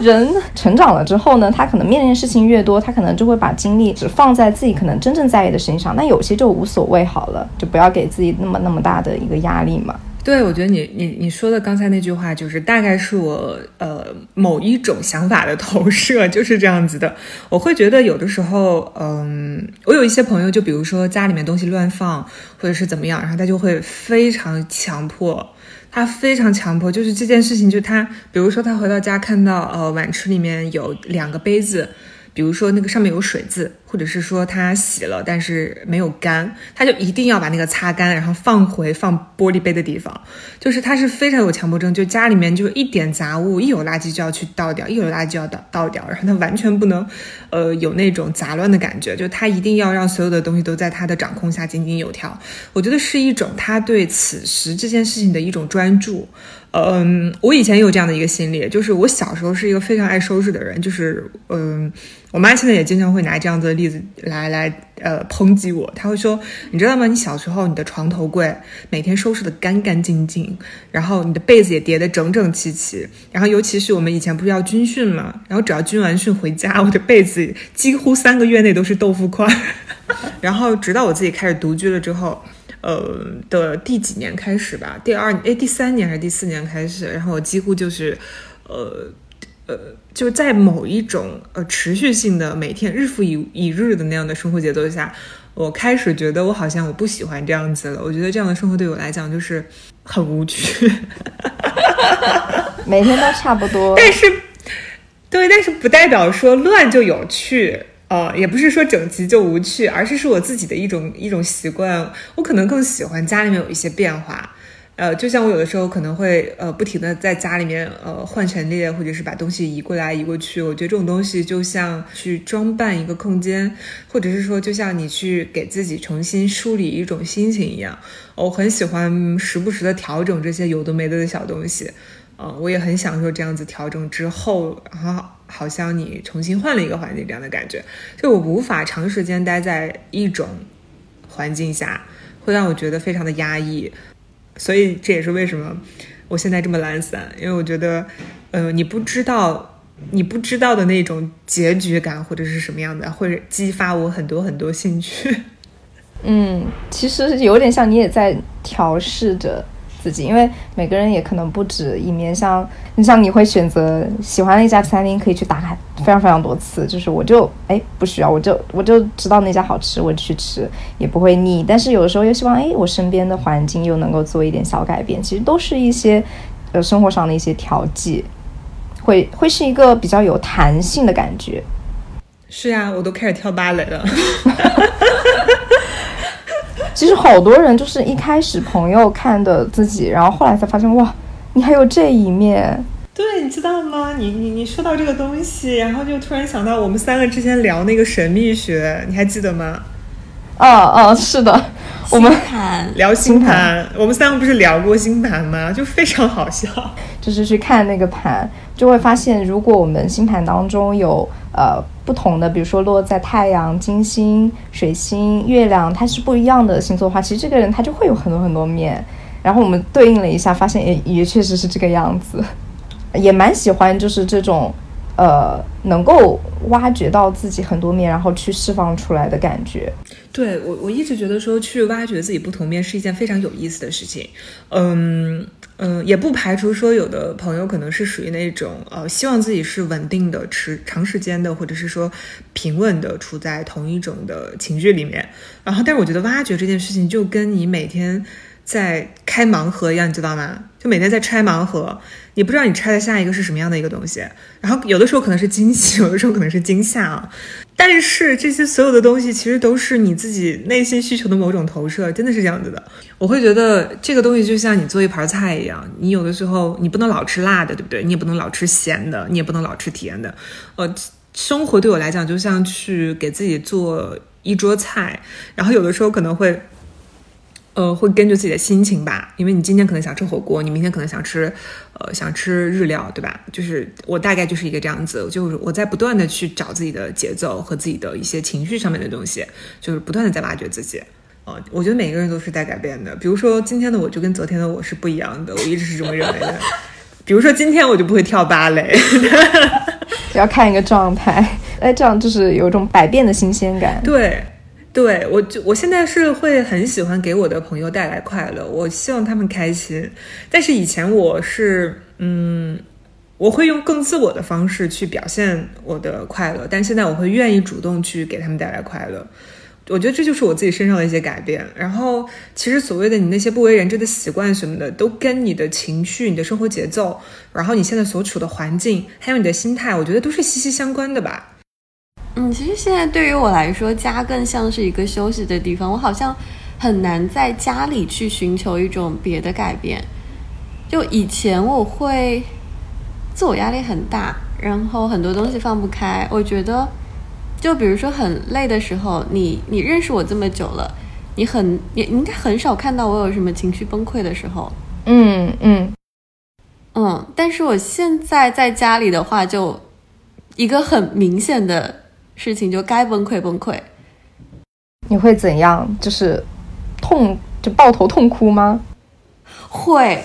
人成长了之后呢，他可能面临的事情越多，他可能就会把精力只放在自己可能真正在意的事情上。那有些就无所谓好了，就不要给自己那么那么大的一个压力嘛。对，我觉得你你你说的刚才那句话，就是大概是我呃某一种想法的投射，就是这样子的。我会觉得有的时候，嗯，我有一些朋友，就比如说家里面东西乱放，或者是怎么样，然后他就会非常强迫，他非常强迫，就是这件事情，就他，比如说他回到家看到呃碗池里面有两个杯子。比如说那个上面有水渍，或者是说他洗了但是没有干，他就一定要把那个擦干，然后放回放玻璃杯的地方。就是他是非常有强迫症，就家里面就一点杂物，一有垃圾就要去倒掉，一有垃圾就要倒倒掉，然后他完全不能，呃，有那种杂乱的感觉，就他一定要让所有的东西都在他的掌控下井井有条。我觉得是一种他对此时这件事情的一种专注。嗯，我以前有这样的一个心理，就是我小时候是一个非常爱收拾的人，就是嗯，我妈现在也经常会拿这样子例子来来呃抨击我，他会说，你知道吗？你小时候你的床头柜每天收拾的干干净净，然后你的被子也叠得整整齐齐，然后尤其是我们以前不是要军训嘛，然后只要军完训回家，我的被子几乎三个月内都是豆腐块，然后直到我自己开始独居了之后。呃的第几年开始吧，第二哎第三年还是第四年开始，然后我几乎就是，呃呃就在某一种呃持续性的每天日复一一日的那样的生活节奏下，我开始觉得我好像我不喜欢这样子了，我觉得这样的生活对我来讲就是很无趣，每天都差不多。但是对，但是不代表说乱就有趣。呃，也不是说整齐就无趣，而是是我自己的一种一种习惯。我可能更喜欢家里面有一些变化，呃，就像我有的时候可能会呃不停的在家里面呃换陈列，或者是把东西移过来移过去。我觉得这种东西就像去装扮一个空间，或者是说就像你去给自己重新梳理一种心情一样。我很喜欢时不时的调整这些有的没的的小东西，呃，我也很享受这样子调整之后，然后。好像你重新换了一个环境这样的感觉，就我无法长时间待在一种环境下，会让我觉得非常的压抑，所以这也是为什么我现在这么懒散，因为我觉得，呃，你不知道你不知道的那种结局感或者是什么样的，会激发我很多很多兴趣。嗯，其实有点像你也在调试着自己，因为每个人也可能不止一面。像你像你会选择喜欢的一家餐厅，可以去打卡非常非常多次。就是我就哎不需要，我就我就知道那家好吃，我去吃，也不会腻。但是有的时候又希望哎我身边的环境又能够做一点小改变，其实都是一些呃生活上的一些调剂，会会是一个比较有弹性的感觉。是呀，我都开始跳芭蕾了。其实好多人就是一开始朋友看的自己，然后后来才发现哇，你还有这一面。对，你知道吗？你你你说到这个东西，然后就突然想到我们三个之前聊那个神秘学，你还记得吗？哦哦，是的，我们看聊星盘，我们三个不是聊过星盘吗？就非常好笑。就是去看那个盘，就会发现，如果我们星盘当中有呃不同的，比如说落在太阳、金星、水星、月亮，它是不一样的星座的话，其实这个人他就会有很多很多面。然后我们对应了一下，发现也也确实是这个样子，也蛮喜欢就是这种呃，能够挖掘到自己很多面，然后去释放出来的感觉。对我，我一直觉得说去挖掘自己不同面是一件非常有意思的事情。嗯嗯，也不排除说有的朋友可能是属于那种呃，希望自己是稳定的、持长时间的，或者是说平稳的处在同一种的情绪里面。然后，但是我觉得挖掘这件事情就跟你每天在开盲盒一样，你知道吗？就每天在拆盲盒，你不知道你拆的下一个是什么样的一个东西。然后有的时候可能是惊喜，有的时候可能是惊吓啊。但是这些所有的东西其实都是你自己内心需求的某种投射，真的是这样子的。我会觉得这个东西就像你做一盘菜一样，你有的时候你不能老吃辣的，对不对？你也不能老吃咸的，你也不能老吃甜的。呃，生活对我来讲就像去给自己做一桌菜，然后有的时候可能会。呃，会根据自己的心情吧，因为你今天可能想吃火锅，你明天可能想吃，呃，想吃日料，对吧？就是我大概就是一个这样子，就是我在不断的去找自己的节奏和自己的一些情绪上面的东西，就是不断的在挖掘自己。呃，我觉得每个人都是在改变的。比如说今天的我就跟昨天的我是不一样的，我一直是这么认为的。比如说今天我就不会跳芭蕾，要看一个状态，哎，这样就是有一种百变的新鲜感。对。对我就我现在是会很喜欢给我的朋友带来快乐，我希望他们开心。但是以前我是嗯，我会用更自我的方式去表现我的快乐，但现在我会愿意主动去给他们带来快乐。我觉得这就是我自己身上的一些改变。然后其实所谓的你那些不为人知的习惯什么的，都跟你的情绪、你的生活节奏，然后你现在所处的环境，还有你的心态，我觉得都是息息相关的吧。嗯，其实现在对于我来说，家更像是一个休息的地方。我好像很难在家里去寻求一种别的改变。就以前我会自我压力很大，然后很多东西放不开。我觉得，就比如说很累的时候，你你认识我这么久了，你很你你应该很少看到我有什么情绪崩溃的时候。嗯嗯嗯，但是我现在在家里的话，就一个很明显的。事情就该崩溃崩溃，你会怎样？就是痛就抱头痛哭吗？会，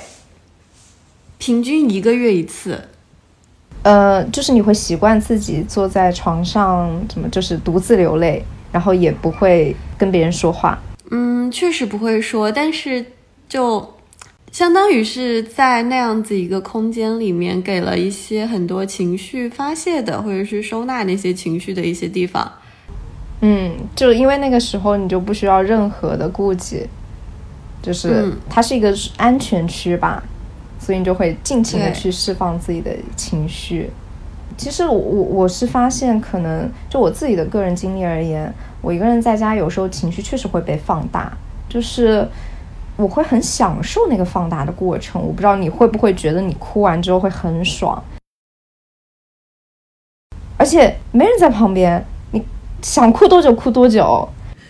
平均一个月一次。呃，就是你会习惯自己坐在床上，怎么就是独自流泪，然后也不会跟别人说话。嗯，确实不会说，但是就。相当于是在那样子一个空间里面，给了一些很多情绪发泄的，或者是收纳那些情绪的一些地方。嗯，就因为那个时候你就不需要任何的顾忌，就是它是一个安全区吧，所以你就会尽情的去释放自己的情绪。其实我我我是发现，可能就我自己的个人经历而言，我一个人在家有时候情绪确实会被放大，就是。我会很享受那个放大的过程，我不知道你会不会觉得你哭完之后会很爽，而且没人在旁边，你想哭多久哭多久。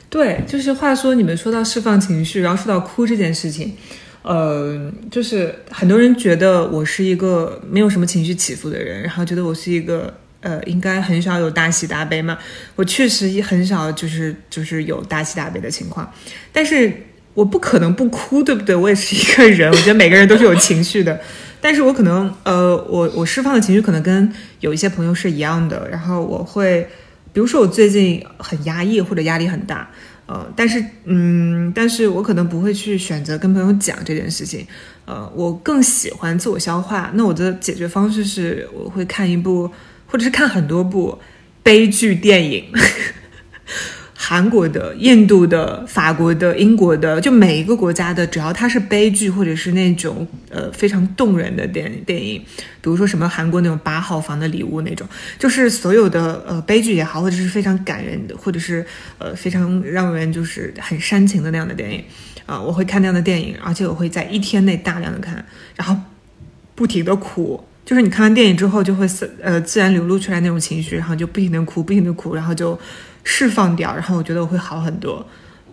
对，就是话说你们说到释放情绪，然后说到哭这件事情，呃，就是很多人觉得我是一个没有什么情绪起伏的人，然后觉得我是一个呃应该很少有大喜大悲嘛，我确实也很少就是就是有大喜大悲的情况，但是。我不可能不哭，对不对？我也是一个人，我觉得每个人都是有情绪的，但是我可能，呃，我我释放的情绪可能跟有一些朋友是一样的。然后我会，比如说我最近很压抑或者压力很大，呃，但是，嗯，但是我可能不会去选择跟朋友讲这件事情，呃，我更喜欢自我消化。那我的解决方式是，我会看一部或者是看很多部悲剧电影。韩国的、印度的、法国的、英国的，就每一个国家的，只要它是悲剧或者是那种呃非常动人的电电影，比如说什么韩国那种八号房的礼物那种，就是所有的呃悲剧也好，或者是非常感人的，或者是呃非常让人就是很煽情的那样的电影啊，我会看那样的电影，而且我会在一天内大量的看，然后不停的哭，就是你看完电影之后就会呃自然流露出来那种情绪，然后就不停的哭，不停的哭，然后就。释放掉，然后我觉得我会好很多。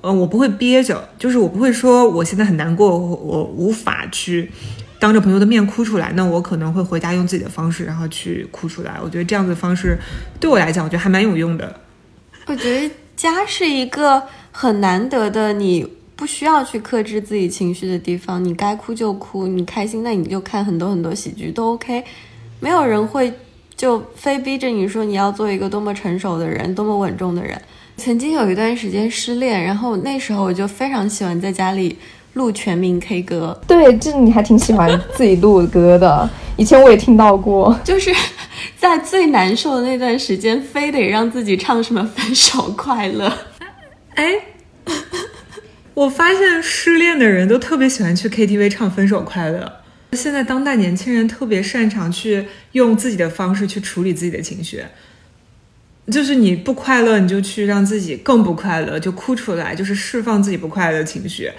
嗯，我不会憋着，就是我不会说我现在很难过，我无法去当着朋友的面哭出来。那我可能会回家用自己的方式，然后去哭出来。我觉得这样子的方式对我来讲，我觉得还蛮有用的。我觉得家是一个很难得的，你不需要去克制自己情绪的地方。你该哭就哭，你开心那你就看很多很多喜剧都 OK，没有人会。就非逼着你说你要做一个多么成熟的人，多么稳重的人。曾经有一段时间失恋，然后那时候我就非常喜欢在家里录全民 K 歌，对，这你还挺喜欢自己录歌的，以前我也听到过。就是在最难受的那段时间，非得让自己唱什么分手快乐。哎，我发现失恋的人都特别喜欢去 KTV 唱《分手快乐》。现在当代年轻人特别擅长去用自己的方式去处理自己的情绪，就是你不快乐，你就去让自己更不快乐，就哭出来，就是释放自己不快乐的情绪。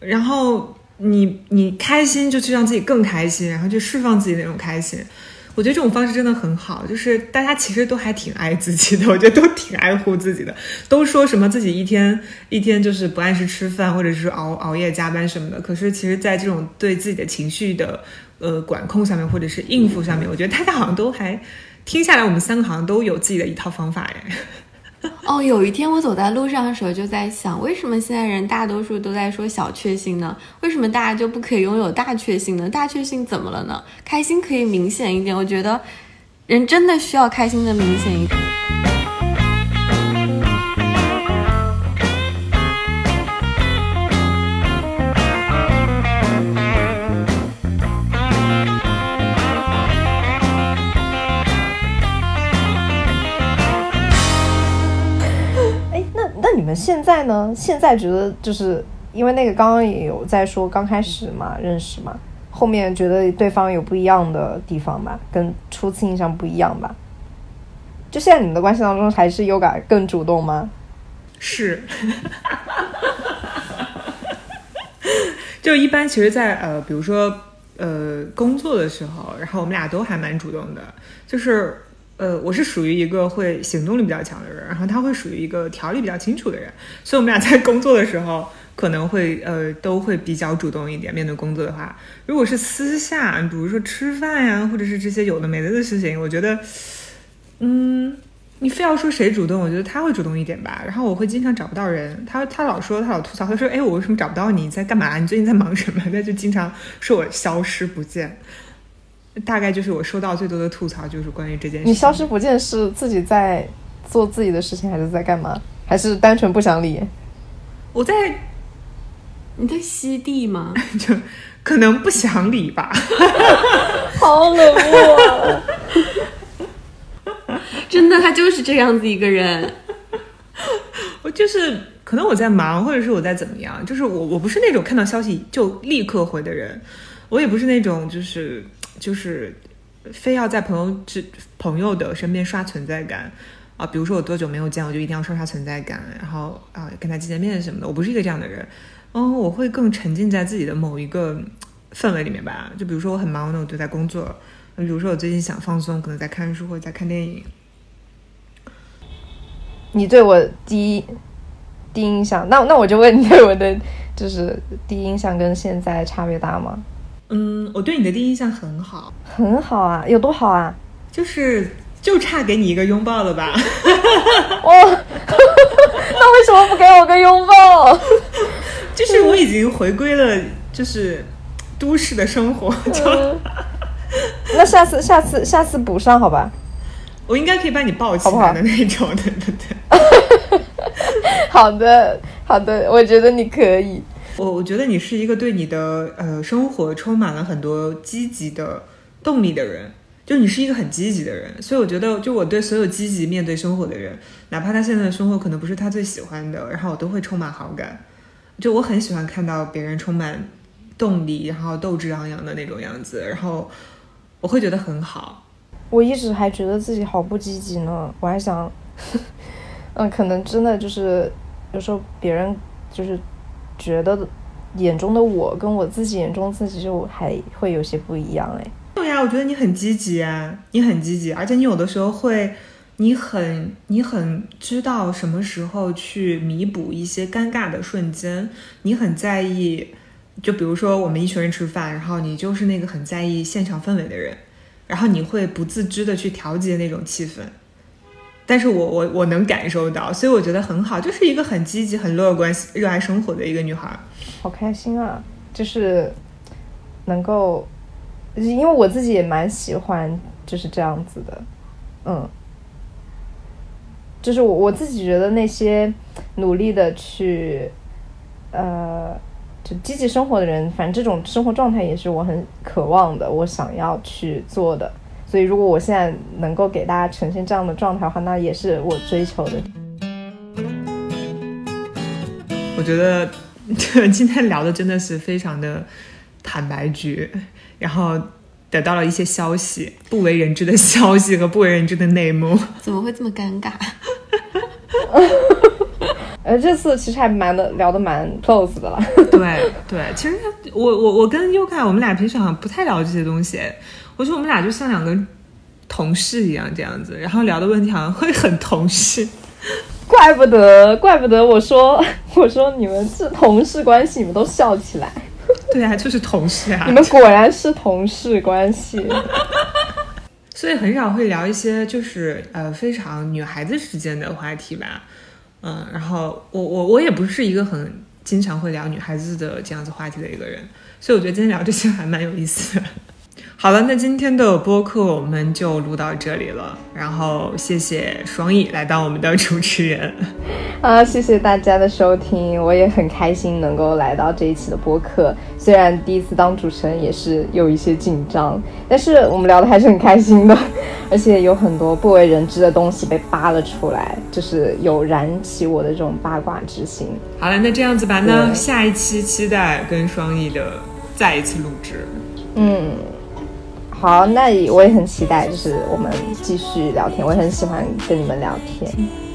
然后你你开心，就去让自己更开心，然后去释放自己那种开心。我觉得这种方式真的很好，就是大家其实都还挺爱自己的，我觉得都挺爱护自己的，都说什么自己一天一天就是不按时吃饭，或者是熬熬夜加班什么的。可是其实，在这种对自己的情绪的呃管控上面，或者是应付上面，我觉得大家好像都还听下来，我们三个好像都有自己的一套方法哎。哦，有一天我走在路上的时候，就在想，为什么现在人大多数都在说小确幸呢？为什么大家就不可以拥有大确幸呢？大确幸怎么了呢？开心可以明显一点，我觉得人真的需要开心的明显一点。现在呢？现在觉得就是因为那个刚刚也有在说，刚开始嘛，认识嘛，后面觉得对方有不一样的地方吧，跟初次印象不一样吧？就现在你们的关系当中，还是 Yoga 更主动吗？是，就一般其实在，呃，比如说呃工作的时候，然后我们俩都还蛮主动的，就是呃我是属于一个会行动力比较强的人，然后他会属于一个条理比较清楚的人，所以我们俩在工作的时候可能会呃都会比较主动一点。面对工作的话，如果是私下，比如说吃饭呀，或者是这些有的没的的事情，我觉得。嗯，你非要说谁主动，我觉得他会主动一点吧。然后我会经常找不到人，他他老说他老吐槽，他说：“哎，我为什么找不到你？你在干嘛？你最近在忙什么？”他就经常说我消失不见。大概就是我收到最多的吐槽就是关于这件事。你消失不见是自己在做自己的事情，还是在干嘛？还是单纯不想理？我在你在吸地吗？就可能不想理吧。好冷漠啊！真的，他就是这样子一个人。我就是可能我在忙，或者是我在怎么样，就是我我不是那种看到消息就立刻回的人，我也不是那种就是就是非要在朋友之朋友的身边刷存在感啊，比如说我多久没有见，我就一定要刷刷存在感，然后啊跟他见见面什么的，我不是一个这样的人，嗯，我会更沉浸在自己的某一个氛围里面吧，就比如说我很忙，那我就在工作，比如说我最近想放松，可能在看书或者在看电影。你对我第一第一印象，那那我就问你我的就是第一印象跟现在差别大吗？嗯，我对你的第一印象很好，很好啊，有多好啊？就是就差给你一个拥抱了吧？哦，那为什么不给我个拥抱？就是我已经回归了，就是都市的生活，就嗯 那下次下次下次补上好吧？我应该可以把你抱起来的那种，对对对。好的好的，我觉得你可以。我我觉得你是一个对你的呃生活充满了很多积极的动力的人，就你是一个很积极的人，所以我觉得就我对所有积极面对生活的人，哪怕他现在的生活可能不是他最喜欢的，然后我都会充满好感。就我很喜欢看到别人充满动力，然后斗志昂扬的那种样子，然后我会觉得很好。我一直还觉得自己好不积极呢，我还想，嗯，可能真的就是有时候别人就是觉得眼中的我跟我自己眼中自己就还会有些不一样哎。对呀，我觉得你很积极啊，你很积极，而且你有的时候会，你很你很知道什么时候去弥补一些尴尬的瞬间，你很在意，就比如说我们一群人吃饭，然后你就是那个很在意现场氛围的人，然后你会不自知的去调节那种气氛。但是我我我能感受到，所以我觉得很好，就是一个很积极、很乐观、热爱生活的一个女孩。好开心啊！就是能够，因为我自己也蛮喜欢就是这样子的，嗯，就是我我自己觉得那些努力的去，呃，就积极生活的人，反正这种生活状态也是我很渴望的，我想要去做的。所以，如果我现在能够给大家呈现这样的状态的话，那也是我追求的。我觉得这今天聊的真的是非常的坦白局，然后得到了一些消息，不为人知的消息和不为人知的内幕。怎么会这么尴尬？呃，这次其实还蛮的聊的蛮 close 的了。对对，其实我我我跟优凯，我们俩平时好像不太聊这些东西。我觉得我们俩就像两个同事一样这样子，然后聊的问题好像会很同事。怪不得，怪不得我说我说你们是同事关系，你们都笑起来。对啊，就是同事啊你。们果然是同事关系。所以很少会聊一些就是呃非常女孩子之间的话题吧，嗯，然后我我我也不是一个很经常会聊女孩子的这样子话题的一个人，所以我觉得今天聊这些还蛮有意思的。好了，那今天的播客我们就录到这里了，然后谢谢双翼来当我们的主持人。啊，谢谢大家的收听，我也很开心能够来到这一期的播客。虽然第一次当主持人也是有一些紧张，但是我们聊的还是很开心的，而且有很多不为人知的东西被扒了出来，就是有燃起我的这种八卦之心。好了，那这样子吧，那下一期期待跟双翼的再一次录制。嗯，好，那我也很期待，就是我们继续聊天，我也很喜欢跟你们聊天。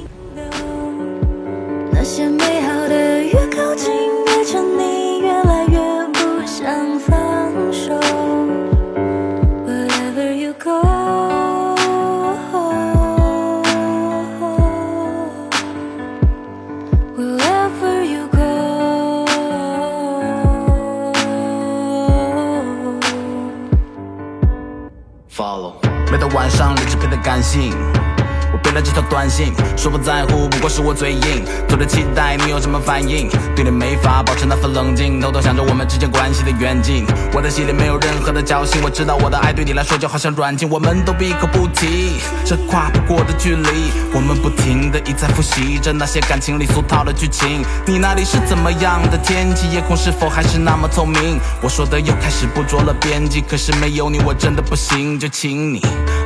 说不在乎，不过是我嘴硬。偷着期待你有什么反应，对你没法保持那份冷静，偷偷想着我们之间关系的远近。我的心里没有任何的侥幸，我知道我的爱对你来说就好像软禁，我们都闭口不提这跨不过的距离。我们不停的一再复习着那些感情里俗套的剧情。你那里是怎么样的天气？夜空是否还是那么透明？我说的又开始不着了边际，可是没有你我真的不行，就请你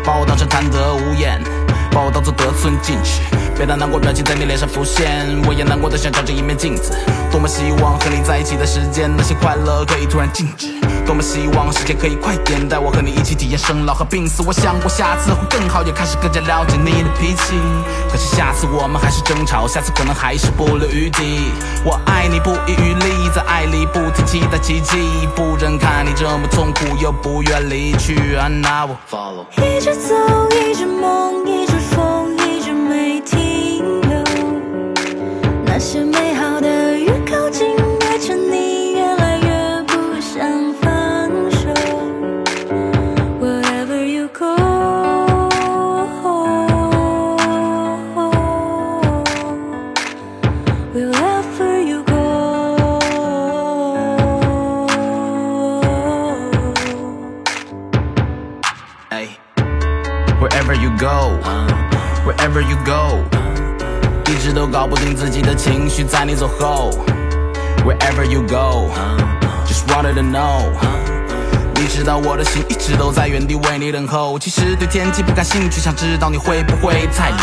把我当成贪得无厌。把我当作得寸进尺，别当难过表情在你脸上浮现，我也难过的想照着一面镜子。多么希望和你在一起的时间，那些快乐可以突然静止。多么希望时间可以快点，带我和你一起体验生老和病死。我想过下次会更好，也开始更加了解你的脾气。可是下次我们还是争吵，下次可能还是不留余地。我爱你不遗余力，在爱里不停期待奇迹，不忍看你这么痛苦，又不愿离去。啊，那我 follow。一直走，一直梦，一直 wherever you Go，A wherever you go, wherever you go，一直都搞不定自己的情绪，在你走后。Wherever you go, just wanted to know。你知道我的心一直都在原地为你等候。其实对天气不感兴趣，想知道你会不会太冷，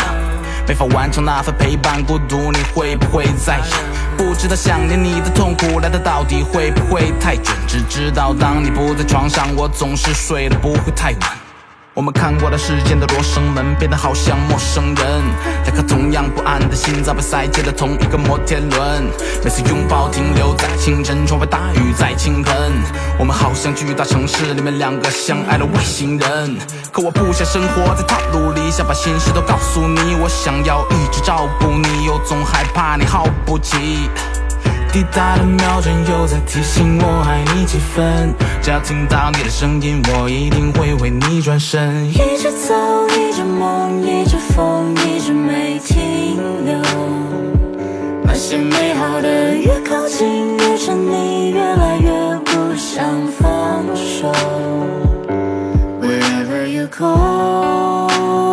没法完成那份陪伴孤独，你会不会在意？不知道想念你的痛苦来的到底会不会太准？只知道当你不在床上，我总是睡得不会太晚。我们看过了世间的罗生门，变得好像陌生人。两颗同样不安的心脏被塞进了同一个摩天轮。每次拥抱停留在清晨，窗外大雨在倾盆。我们好像巨大城市里面两个相爱的外星人。可我不想生活在套路里，想把心事都告诉你。我想要一直照顾你，又总害怕你耗不起。滴答的秒针又在提醒我爱你几分？只要听到你的声音我一定会为你转身。一直走一直梦一直疯一直没停留那些美好的越靠近越沉溺越来越不想放手。Wherever you go